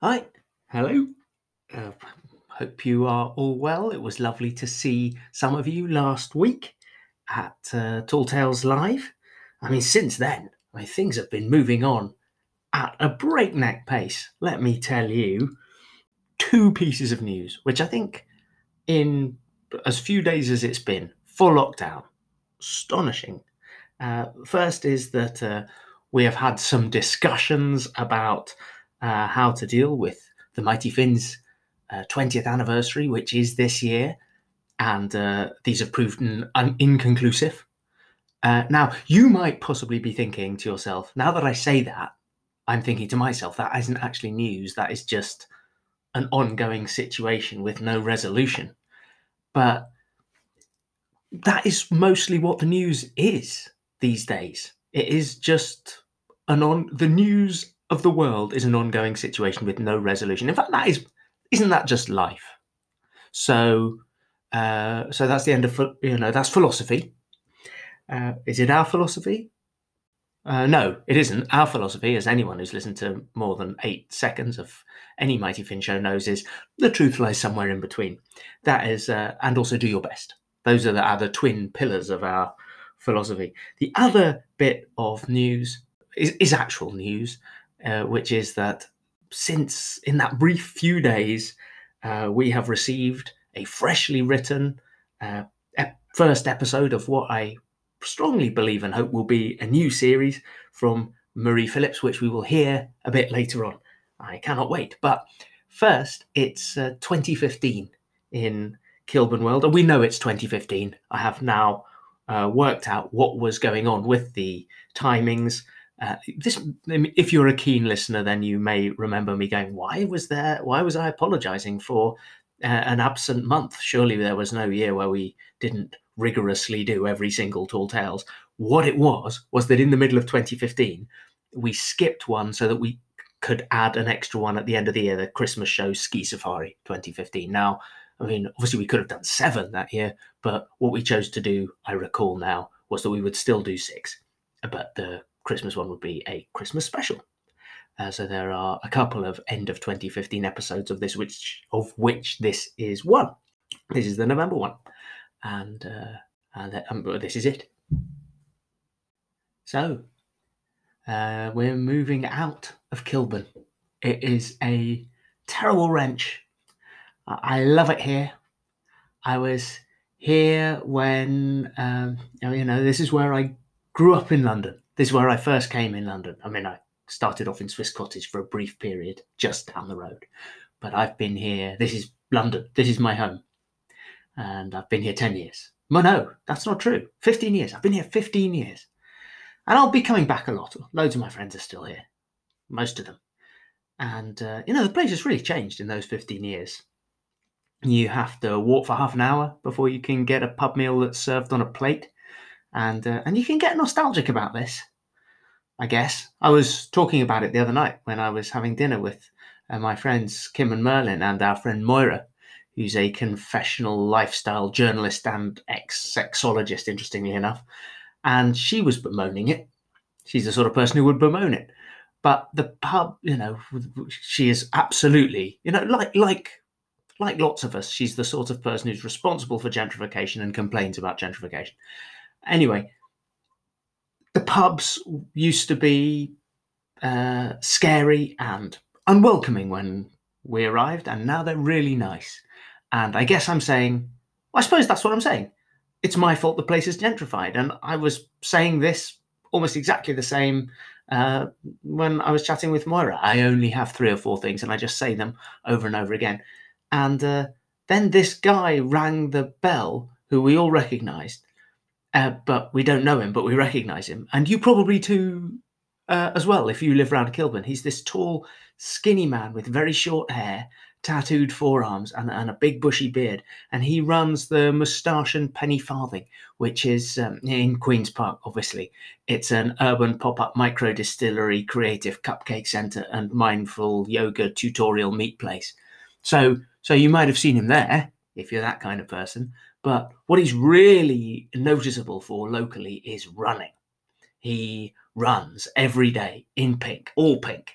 Hi, hello. Uh, hope you are all well. It was lovely to see some of you last week at uh, Tall Tales Live. I mean, since then, I mean, things have been moving on at a breakneck pace. Let me tell you, two pieces of news, which I think, in as few days as it's been, full lockdown, astonishing. Uh, first is that uh, we have had some discussions about uh, how to deal with the Mighty Finn's uh, 20th anniversary, which is this year, and uh, these have proven inconclusive. Uh, now, you might possibly be thinking to yourself, now that I say that, I'm thinking to myself, that isn't actually news, that is just an ongoing situation with no resolution. But that is mostly what the news is these days. It is just an on the news of the world is an ongoing situation with no resolution. In fact, that is isn't that just life? So, uh, so that's the end of you know that's philosophy. Uh, is it our philosophy? Uh, no, it isn't. Our philosophy, as anyone who's listened to more than eight seconds of any Mighty Finn show knows, is the truth lies somewhere in between. That is, uh, and also do your best. Those are the other twin pillars of our philosophy. The other bit of news is, is actual news, uh, which is that since in that brief few days, uh, we have received a freshly written uh, ep- first episode of what I strongly believe and hope will be a new series from Marie Phillips, which we will hear a bit later on. I cannot wait. But first, it's uh, 2015 in Kilburn World, and we know it's 2015. I have now uh, worked out what was going on with the timings uh, this, if you're a keen listener, then you may remember me going, "Why was there? Why was I apologising for uh, an absent month? Surely there was no year where we didn't rigorously do every single Tall Tales." What it was was that in the middle of 2015, we skipped one so that we could add an extra one at the end of the year, the Christmas show Ski Safari 2015. Now, I mean, obviously we could have done seven that year, but what we chose to do, I recall now, was that we would still do six. But the Christmas one would be a Christmas special. Uh, so there are a couple of end of 2015 episodes of this, which of which this is one. This is the November one, and uh, and um, this is it. So uh, we're moving out of Kilburn. It is a terrible wrench. I love it here. I was here when um, you know this is where I grew up in London. This is where I first came in London. I mean, I started off in Swiss Cottage for a brief period just down the road, but I've been here. This is London. This is my home. And I've been here 10 years. Well, no, that's not true. 15 years. I've been here 15 years. And I'll be coming back a lot. Loads of my friends are still here, most of them. And, uh, you know, the place has really changed in those 15 years. You have to walk for half an hour before you can get a pub meal that's served on a plate and uh, and you can get nostalgic about this. I guess I was talking about it the other night when I was having dinner with uh, my friends Kim and Merlin and our friend Moira, who's a confessional lifestyle journalist and ex-sexologist, interestingly enough, and she was bemoaning it. She's the sort of person who would bemoan it. But the pub, you know, she is absolutely, you know, like like like lots of us, she's the sort of person who's responsible for gentrification and complains about gentrification. Anyway, the pubs used to be uh, scary and unwelcoming when we arrived, and now they're really nice. And I guess I'm saying, well, I suppose that's what I'm saying. It's my fault the place is gentrified. And I was saying this almost exactly the same uh, when I was chatting with Moira. I only have three or four things, and I just say them over and over again. And uh, then this guy rang the bell, who we all recognized, uh, but we don't know him, but we recognise him, and you probably too uh, as well if you live around Kilburn. He's this tall, skinny man with very short hair, tattooed forearms, and, and a big bushy beard, and he runs the Moustache and Penny Farthing, which is um, in Queens Park. Obviously, it's an urban pop-up micro distillery, creative cupcake centre, and mindful yoga tutorial meat place. So, so you might have seen him there if you're that kind of person. But what he's really noticeable for locally is running. He runs every day in pink, all pink,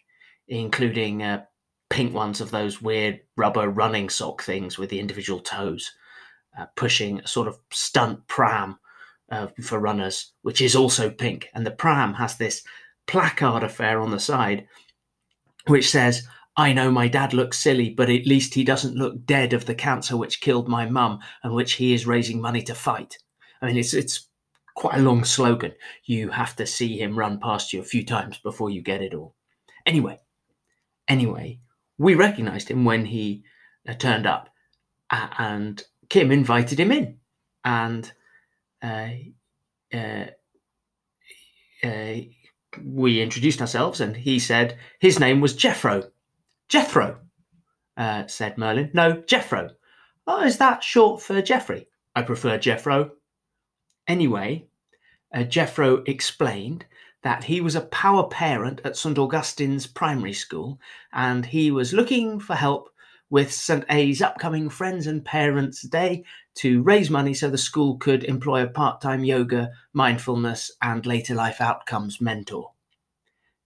including uh, pink ones of those weird rubber running sock things with the individual toes, uh, pushing a sort of stunt pram uh, for runners, which is also pink. And the pram has this placard affair on the side, which says, I know my dad looks silly, but at least he doesn't look dead of the cancer which killed my mum and which he is raising money to fight. I mean, it's it's quite a long slogan. You have to see him run past you a few times before you get it all. Anyway, anyway, we recognised him when he uh, turned up, uh, and Kim invited him in, and uh, uh, uh, we introduced ourselves, and he said his name was Jeffro. Jethro, uh, said Merlin. No, Jeffro. Oh, is that short for Jeffrey? I prefer Jeffro. Anyway, uh, explained that he was a power parent at St Augustine's primary school and he was looking for help with St A's upcoming Friends and Parents Day to raise money so the school could employ a part time yoga, mindfulness, and later life outcomes mentor.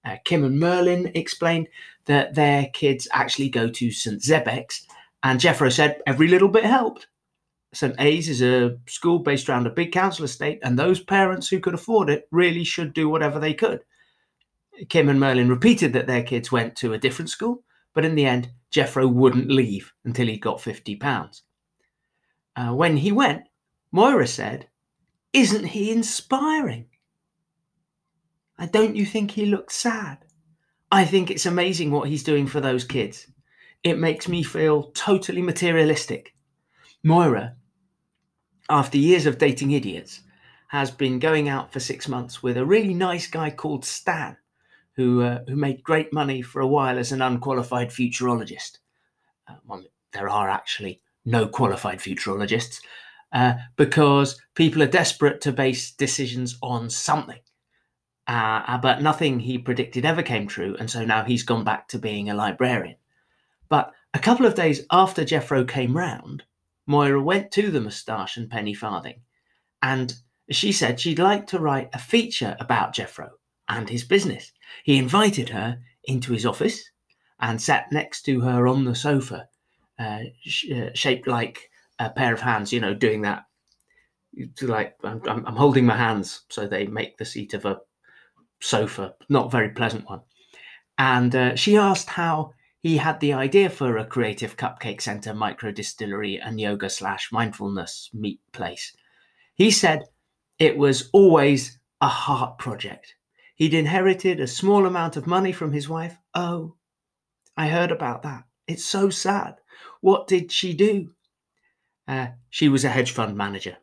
Uh, Kim and Merlin explained that their kids actually go to St Zebek's, and Jeffro said every little bit helped. St A's is a school based around a big council estate, and those parents who could afford it really should do whatever they could. Kim and Merlin repeated that their kids went to a different school, but in the end, Jeffro wouldn't leave until he got £50. Uh, when he went, Moira said, Isn't he inspiring? Don't you think he looks sad? I think it's amazing what he's doing for those kids. It makes me feel totally materialistic. Moira, after years of dating idiots, has been going out for six months with a really nice guy called Stan, who uh, who made great money for a while as an unqualified futurologist. Uh, well, there are actually no qualified futurologists uh, because people are desperate to base decisions on something. Uh, uh, but nothing he predicted ever came true, and so now he's gone back to being a librarian. But a couple of days after Jeffro came round, Moira went to the Moustache and Penny Farthing, and she said she'd like to write a feature about Jeffro and his business. He invited her into his office and sat next to her on the sofa, uh, sh- uh, shaped like a pair of hands, you know, doing that. Like I'm, I'm holding my hands so they make the seat of a sofa, not very pleasant one. And uh, she asked how he had the idea for a creative cupcake center, micro distillery, and yoga slash mindfulness meet place. He said it was always a heart project. He'd inherited a small amount of money from his wife. Oh, I heard about that. It's so sad. What did she do? Uh, she was a hedge fund manager,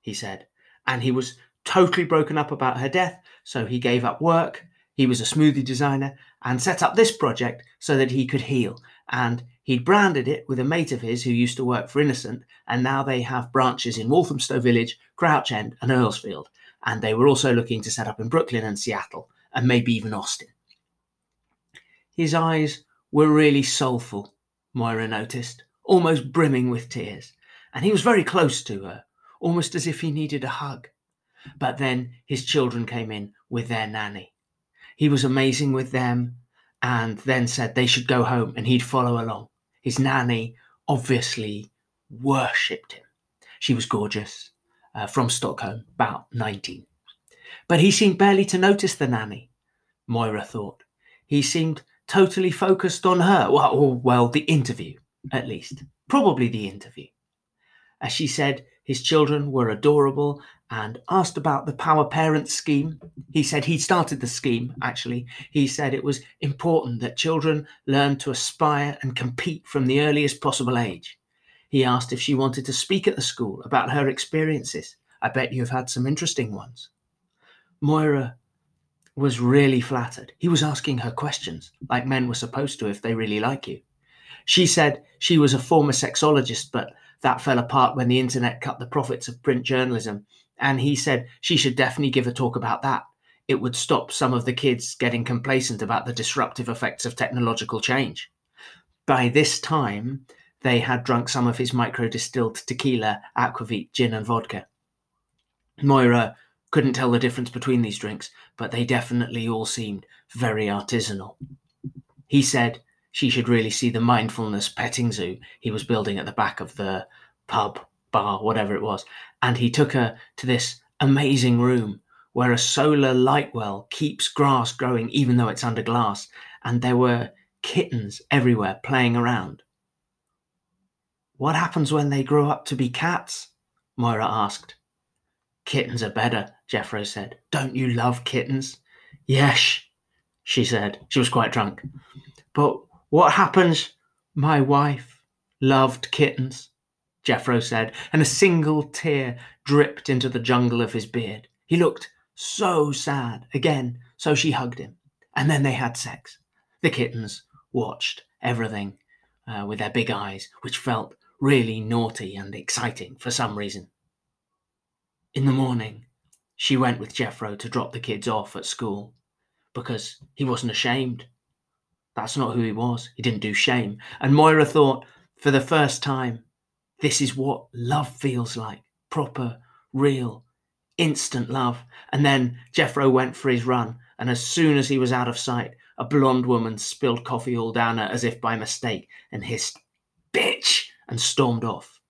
he said, and he was totally broken up about her death, so he gave up work. He was a smoothie designer and set up this project so that he could heal. And he'd branded it with a mate of his who used to work for Innocent, and now they have branches in Walthamstow Village, Crouch End, and Earlsfield. And they were also looking to set up in Brooklyn and Seattle, and maybe even Austin. His eyes were really soulful, Moira noticed, almost brimming with tears, and he was very close to her, almost as if he needed a hug. But then his children came in with their nanny. He was amazing with them and then said they should go home and he'd follow along. His nanny obviously worshipped him. She was gorgeous, uh, from Stockholm, about 19. But he seemed barely to notice the nanny, Moira thought. He seemed totally focused on her. Well, well, the interview, at least. Probably the interview. As she said, his children were adorable and asked about the Power Parents scheme. He said he started the scheme, actually. He said it was important that children learn to aspire and compete from the earliest possible age. He asked if she wanted to speak at the school about her experiences. I bet you've had some interesting ones. Moira was really flattered. He was asking her questions, like men were supposed to if they really like you. She said she was a former sexologist, but that fell apart when the internet cut the profits of print journalism. And he said she should definitely give a talk about that. It would stop some of the kids getting complacent about the disruptive effects of technological change. By this time, they had drunk some of his micro distilled tequila, aquavit, gin, and vodka. Moira couldn't tell the difference between these drinks, but they definitely all seemed very artisanal. He said she should really see the mindfulness petting zoo he was building at the back of the pub, bar, whatever it was. And he took her to this amazing room where a solar light well keeps grass growing even though it's under glass. And there were kittens everywhere playing around. What happens when they grow up to be cats? Moira asked. Kittens are better, Jeffro said. Don't you love kittens? Yes, she said. She was quite drunk. But what happens? My wife loved kittens, Jeffro said, and a single tear dripped into the jungle of his beard. He looked so sad again, so she hugged him. And then they had sex. The kittens watched everything uh, with their big eyes, which felt really naughty and exciting for some reason. In the morning, she went with Jeffro to drop the kids off at school because he wasn't ashamed. That's not who he was. He didn't do shame. And Moira thought, for the first time, this is what love feels like proper, real, instant love. And then Jeffro went for his run, and as soon as he was out of sight, a blonde woman spilled coffee all down her as if by mistake and hissed, Bitch! and stormed off.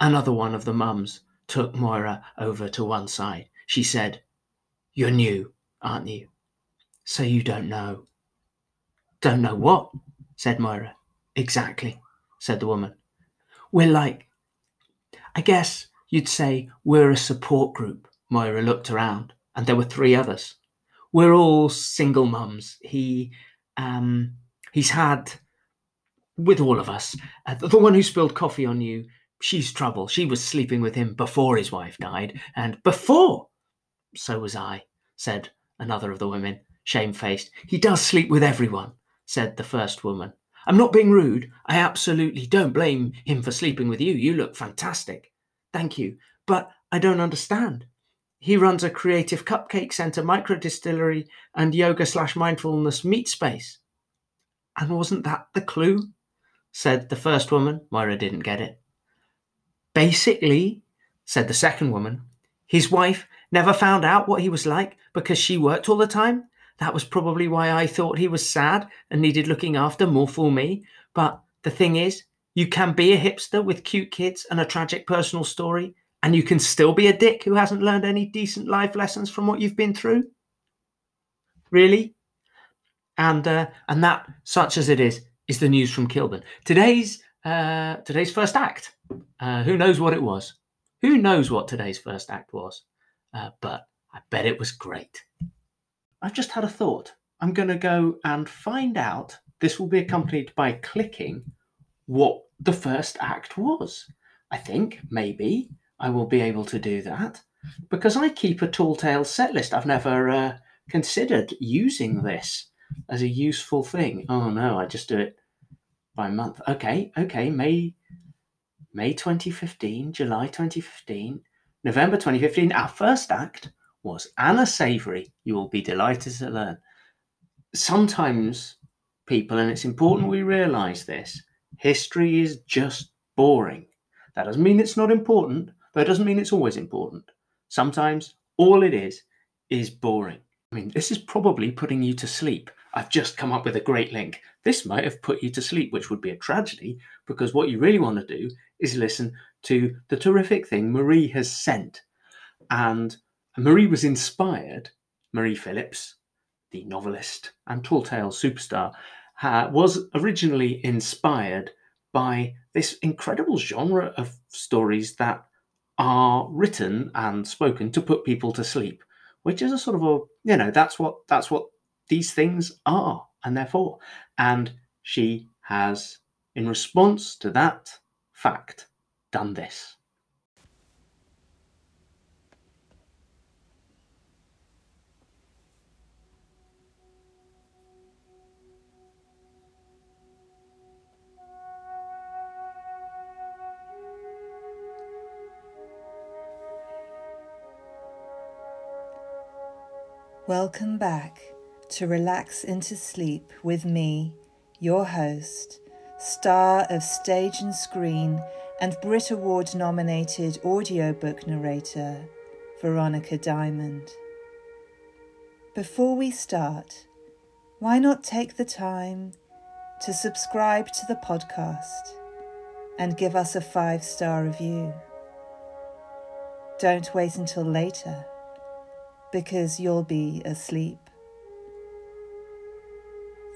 Another one of the mums took Moira over to one side. She said, You're new, aren't you? So you don't know. Don't know what? said Moira. Exactly, said the woman. We're like, I guess you'd say we're a support group. Moira looked around, and there were three others. We're all single mums. He, um, he's had, with all of us, uh, the one who spilled coffee on you, she's trouble. She was sleeping with him before his wife died, and before, so was I, said another of the women, shamefaced. He does sleep with everyone, said the first woman. I'm not being rude. I absolutely don't blame him for sleeping with you. You look fantastic. Thank you. But I don't understand. He runs a creative cupcake center, micro distillery, and yoga slash mindfulness meet space. And wasn't that the clue? said the first woman. Moira didn't get it. Basically, said the second woman, his wife never found out what he was like because she worked all the time. That was probably why I thought he was sad and needed looking after more for me. But the thing is, you can be a hipster with cute kids and a tragic personal story, and you can still be a dick who hasn't learned any decent life lessons from what you've been through. Really? And uh, and that, such as it is, is the news from Kilburn. Today's uh, today's first act. Uh, who knows what it was? Who knows what today's first act was? Uh, but I bet it was great. I've just had a thought. I'm going to go and find out. This will be accompanied by clicking what the first act was. I think maybe I will be able to do that because I keep a tall tale set list. I've never uh, considered using this as a useful thing. Oh no, I just do it by month. Okay, okay, May May 2015, July 2015, November 2015, our first act was Anna Savory. You will be delighted to learn. Sometimes, people, and it's important we realize this, history is just boring. That doesn't mean it's not important, but it doesn't mean it's always important. Sometimes all it is is boring. I mean, this is probably putting you to sleep. I've just come up with a great link. This might have put you to sleep, which would be a tragedy because what you really want to do is listen to the terrific thing Marie has sent. And Marie was inspired, Marie Phillips, the novelist and tall tale superstar, uh, was originally inspired by this incredible genre of stories that are written and spoken to put people to sleep, which is a sort of a you know that's what that's what these things are, and therefore, and she has, in response to that fact, done this. Welcome back to Relax into Sleep with me, your host, star of stage and screen, and Brit Award nominated audiobook narrator, Veronica Diamond. Before we start, why not take the time to subscribe to the podcast and give us a five star review. Don't wait until later because you'll be asleep.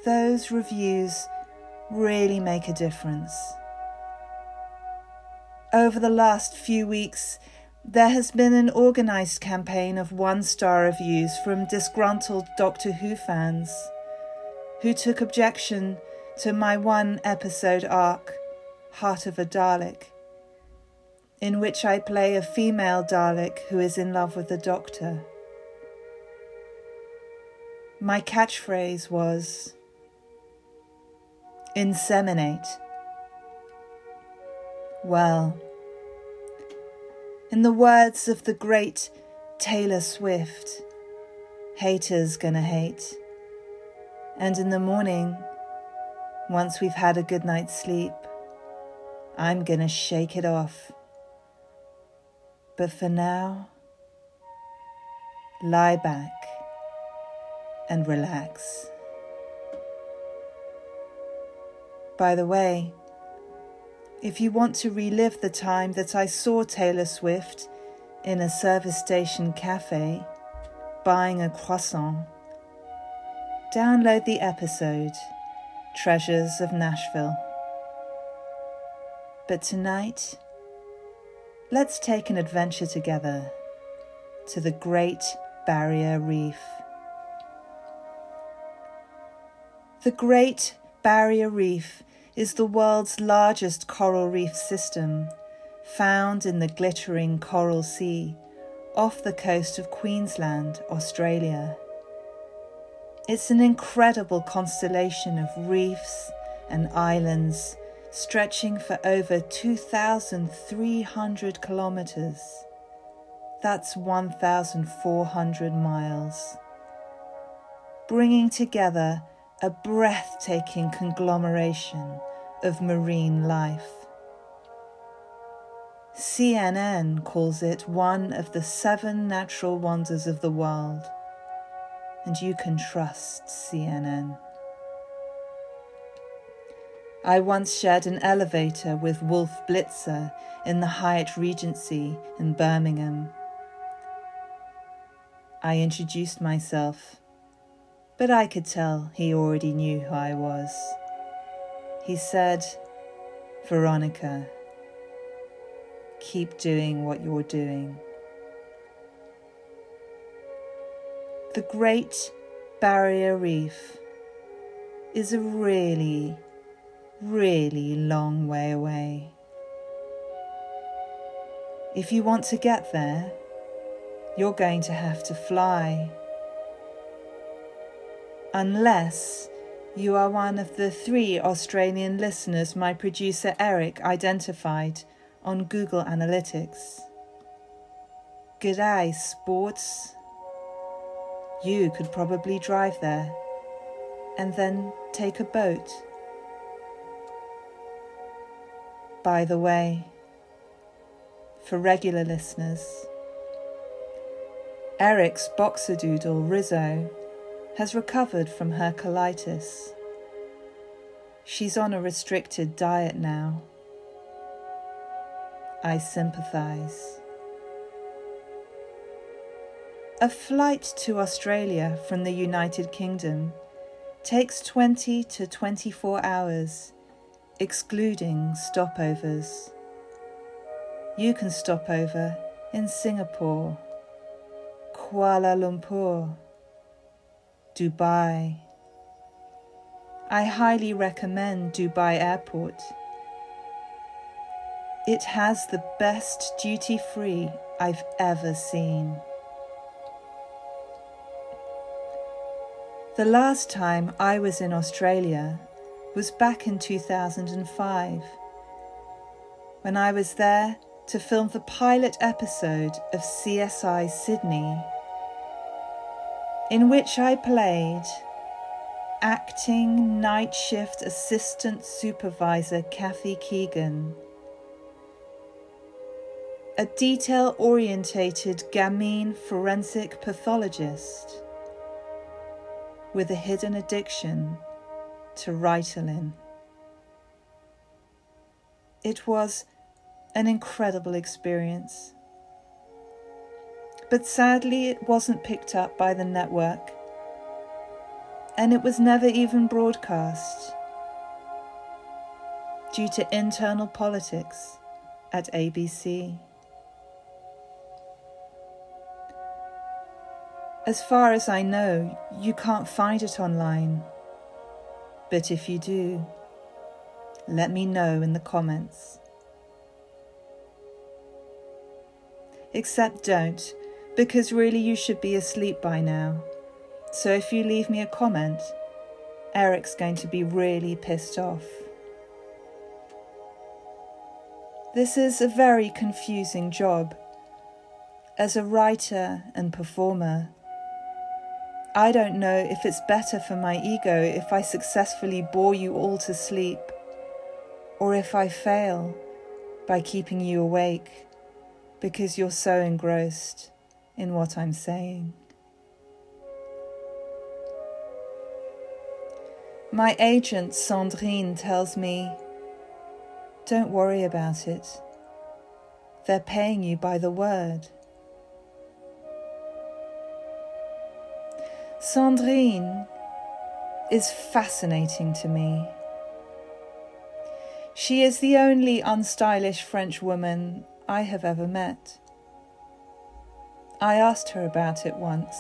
Those reviews really make a difference. Over the last few weeks, there has been an organised campaign of one star reviews from disgruntled Doctor Who fans who took objection to my one episode arc, Heart of a Dalek, in which I play a female Dalek who is in love with the Doctor. My catchphrase was inseminate. Well, in the words of the great Taylor Swift, haters gonna hate. And in the morning, once we've had a good night's sleep, I'm gonna shake it off. But for now, lie back and relax. By the way, if you want to relive the time that I saw Taylor Swift in a service station cafe buying a croissant, download the episode Treasures of Nashville. But tonight, let's take an adventure together to the Great Barrier Reef. The Great Barrier Reef is the world's largest coral reef system, found in the glittering Coral Sea off the coast of Queensland, Australia. It's an incredible constellation of reefs and islands stretching for over 2,300 kilometres. That's 1,400 miles. Bringing together a breathtaking conglomeration of marine life. CNN calls it one of the seven natural wonders of the world, and you can trust CNN. I once shared an elevator with Wolf Blitzer in the Hyatt Regency in Birmingham. I introduced myself, but I could tell he already knew who I was. He said, Veronica, keep doing what you're doing. The Great Barrier Reef is a really, really long way away. If you want to get there, you're going to have to fly. Unless you are one of the three Australian listeners my producer Eric identified on Google Analytics. G'day, sports. You could probably drive there and then take a boat. By the way, for regular listeners, Eric's boxer doodle Rizzo has recovered from her colitis. She's on a restricted diet now. I sympathise. A flight to Australia from the United Kingdom takes 20 to 24 hours, excluding stopovers. You can stop over in Singapore, Kuala Lumpur, Dubai. I highly recommend Dubai Airport. It has the best duty free I've ever seen. The last time I was in Australia was back in 2005 when I was there to film the pilot episode of CSI Sydney in which I played acting night shift assistant supervisor Kathy Keegan, a detail orientated gamine forensic pathologist with a hidden addiction to Ritalin. It was an incredible experience. But sadly, it wasn't picked up by the network, and it was never even broadcast due to internal politics at ABC. As far as I know, you can't find it online. But if you do, let me know in the comments. Except don't, because really you should be asleep by now. So if you leave me a comment, Eric's going to be really pissed off. This is a very confusing job. As a writer and performer, I don't know if it's better for my ego if I successfully bore you all to sleep, or if I fail by keeping you awake because you're so engrossed in what I'm saying. My agent Sandrine tells me, Don't worry about it. They're paying you by the word. Sandrine is fascinating to me. She is the only unstylish French woman I have ever met. I asked her about it once.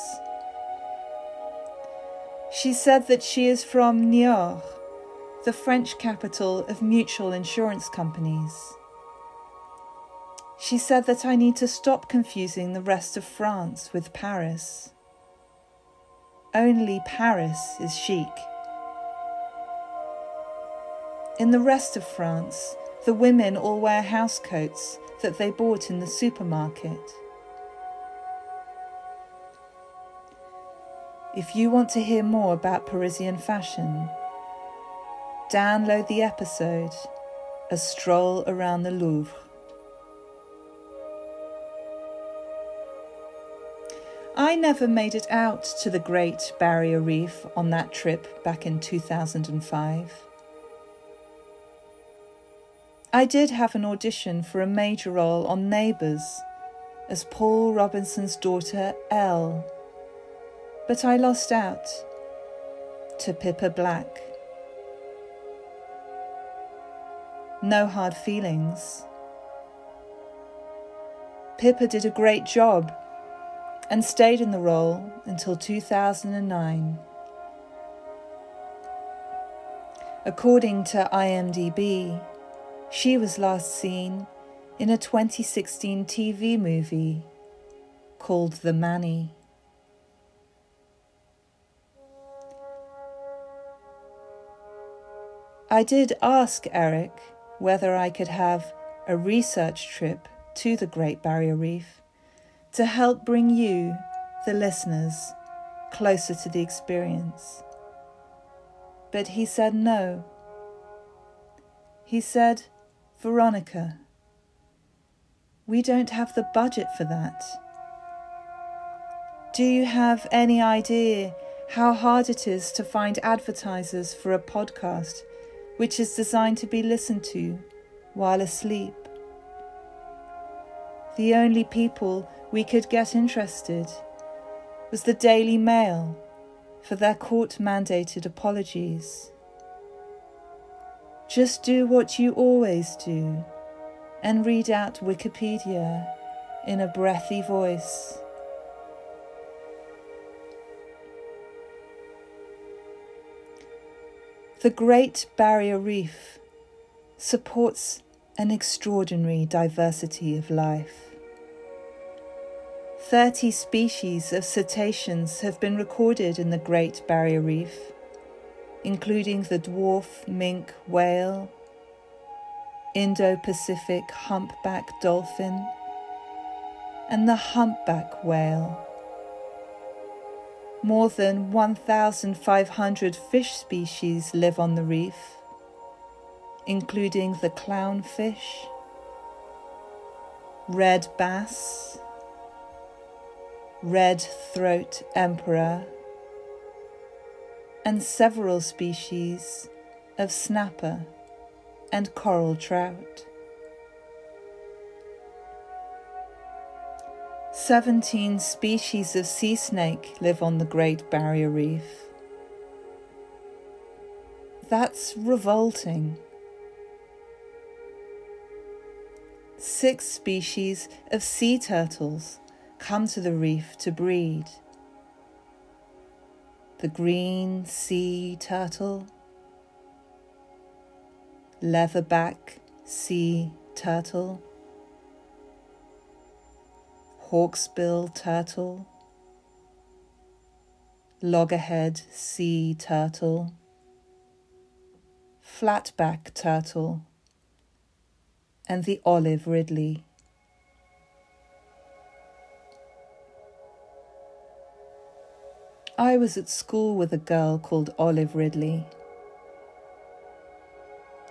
She said that she is from Niort, the French capital of mutual insurance companies. She said that I need to stop confusing the rest of France with Paris. Only Paris is chic. In the rest of France, the women all wear housecoats that they bought in the supermarket. If you want to hear more about Parisian fashion, download the episode A Stroll Around the Louvre. I never made it out to the Great Barrier Reef on that trip back in 2005. I did have an audition for a major role on Neighbours as Paul Robinson's daughter, Elle, but I lost out to Pippa Black. No hard feelings. Pippa did a great job and stayed in the role until 2009. According to IMDb, she was last seen in a 2016 TV movie called The Manny. I did ask Eric whether I could have a research trip to the Great Barrier Reef to help bring you, the listeners, closer to the experience. But he said no. He said, Veronica, we don't have the budget for that. Do you have any idea how hard it is to find advertisers for a podcast which is designed to be listened to while asleep? The only people we could get interested was the Daily Mail for their court mandated apologies. Just do what you always do and read out Wikipedia in a breathy voice. The Great Barrier Reef supports an extraordinary diversity of life. 30 species of cetaceans have been recorded in the Great Barrier Reef, including the dwarf minke whale, Indo Pacific humpback dolphin, and the humpback whale. More than 1,500 fish species live on the reef, including the clownfish, red bass, red throat emperor, and several species of snapper and coral trout. 17 species of sea snake live on the Great Barrier Reef. That's revolting. Six species of sea turtles come to the reef to breed. The green sea turtle, leatherback sea turtle, hawksbill turtle, loggerhead sea turtle, flatback turtle, and the olive ridley. I was at school with a girl called Olive Ridley.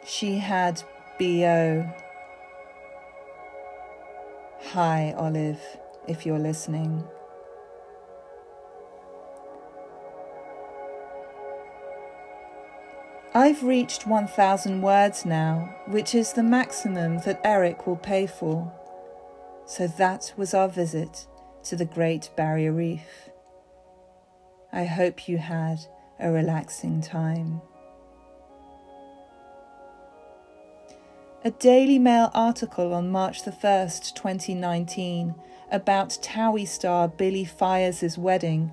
She had BO. Hi, Olive, if you're listening. I've reached 1,000 words now, which is the maximum that Eric will pay for. So that was our visit to the Great Barrier Reef. I hope you had a relaxing time. A Daily Mail article on March the 1st, 2019, about TOWIE star Billie Faiers' wedding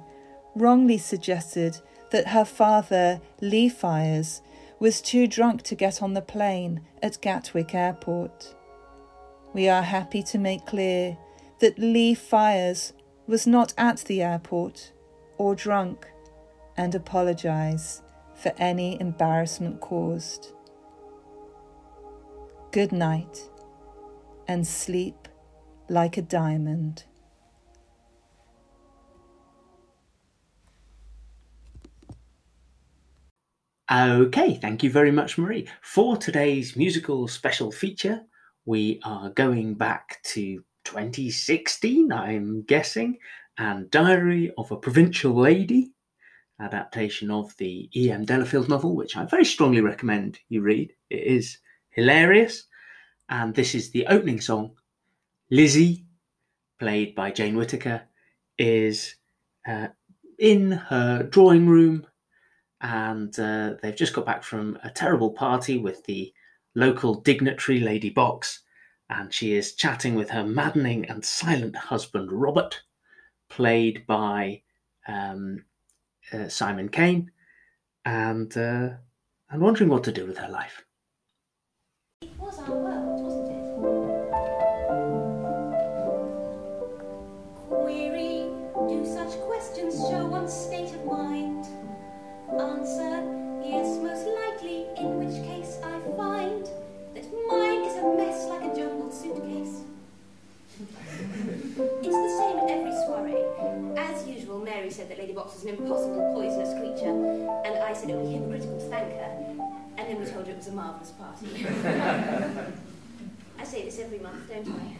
wrongly suggested that her father, Lee Faiers, was too drunk to get on the plane at Gatwick Airport. We are happy to make clear that Lee Faiers was not at the airport or drunk and apologise for any embarrassment caused. Good night and sleep like a diamond. Okay, thank you very much, Marie. For today's musical special feature, we are going back to 2016, I'm guessing, and Diary of a Provincial Lady, adaptation of the E.M. Delafield novel, which I very strongly recommend you read. It is hilarious. And this is the opening song. Lizzie, played by Jane Whittaker, is uh, in her drawing room and uh, they've just got back from a terrible party with the local dignitary Lady Box, and she is chatting with her maddening and silent husband Robert, played by um, uh, Simon Kane, and uh, I'm wondering what to do with her life. It was our don't I?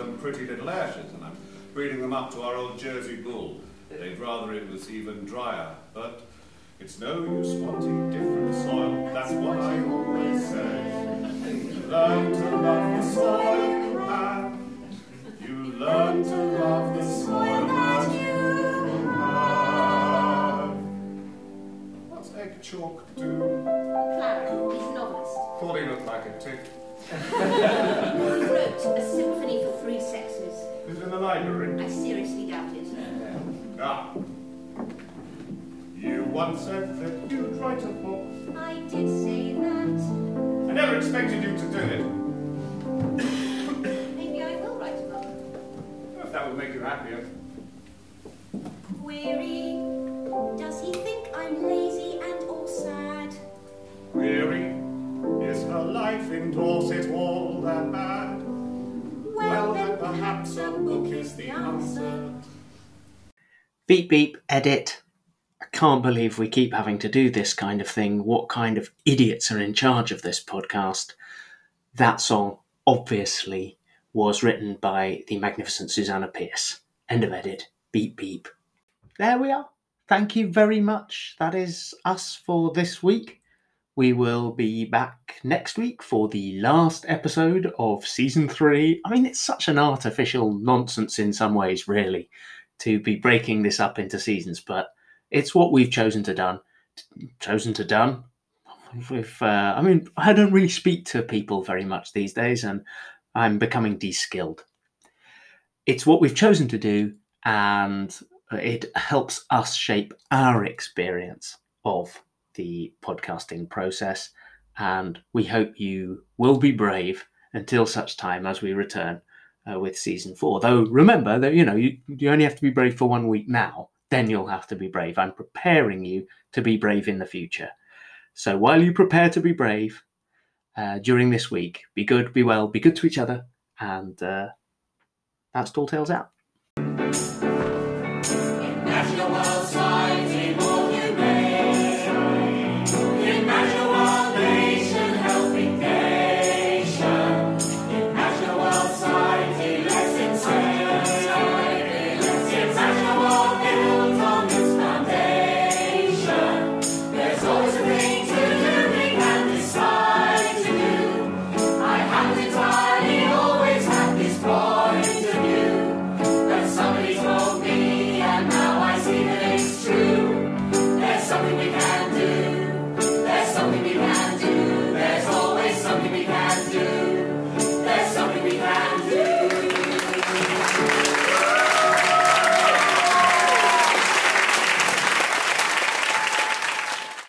Some pretty little ashes, and I'm breeding them up to our old Jersey bull. They'd rather it was even drier, but it's no use wanting different soil. That's what I always say. You learn to love the soil, man. You learn to love the soil that you have. What's egg chalk do? Clara, he's a novelist. Thought he looked like a tick. He wrote a Is in the library? I seriously doubt it. Ah. You once said that you'd write a book. I did say that. I never expected you to do it. Maybe I will write a book. If that would make you happier. Query, does he think I'm lazy and or sad? Weary, is her life in Dorset all that bad? Well, then perhaps a book is the answer. Beep beep, edit. I can't believe we keep having to do this kind of thing. What kind of idiots are in charge of this podcast? That song, obviously, was written by the magnificent Susanna Pierce. End of edit. Beep beep. There we are. Thank you very much. That is us for this week. We will be back next week for the last episode of season three. I mean, it's such an artificial nonsense in some ways, really, to be breaking this up into seasons, but it's what we've chosen to done. Chosen to done. With, uh, I mean, I don't really speak to people very much these days, and I'm becoming de-skilled. It's what we've chosen to do, and it helps us shape our experience of the podcasting process. And we hope you will be brave until such time as we return uh, with season four. Though remember that you know you, you only have to be brave for one week now. Then you'll have to be brave. I'm preparing you to be brave in the future. So while you prepare to be brave uh, during this week, be good, be well, be good to each other, and uh, that's Tall Tales out.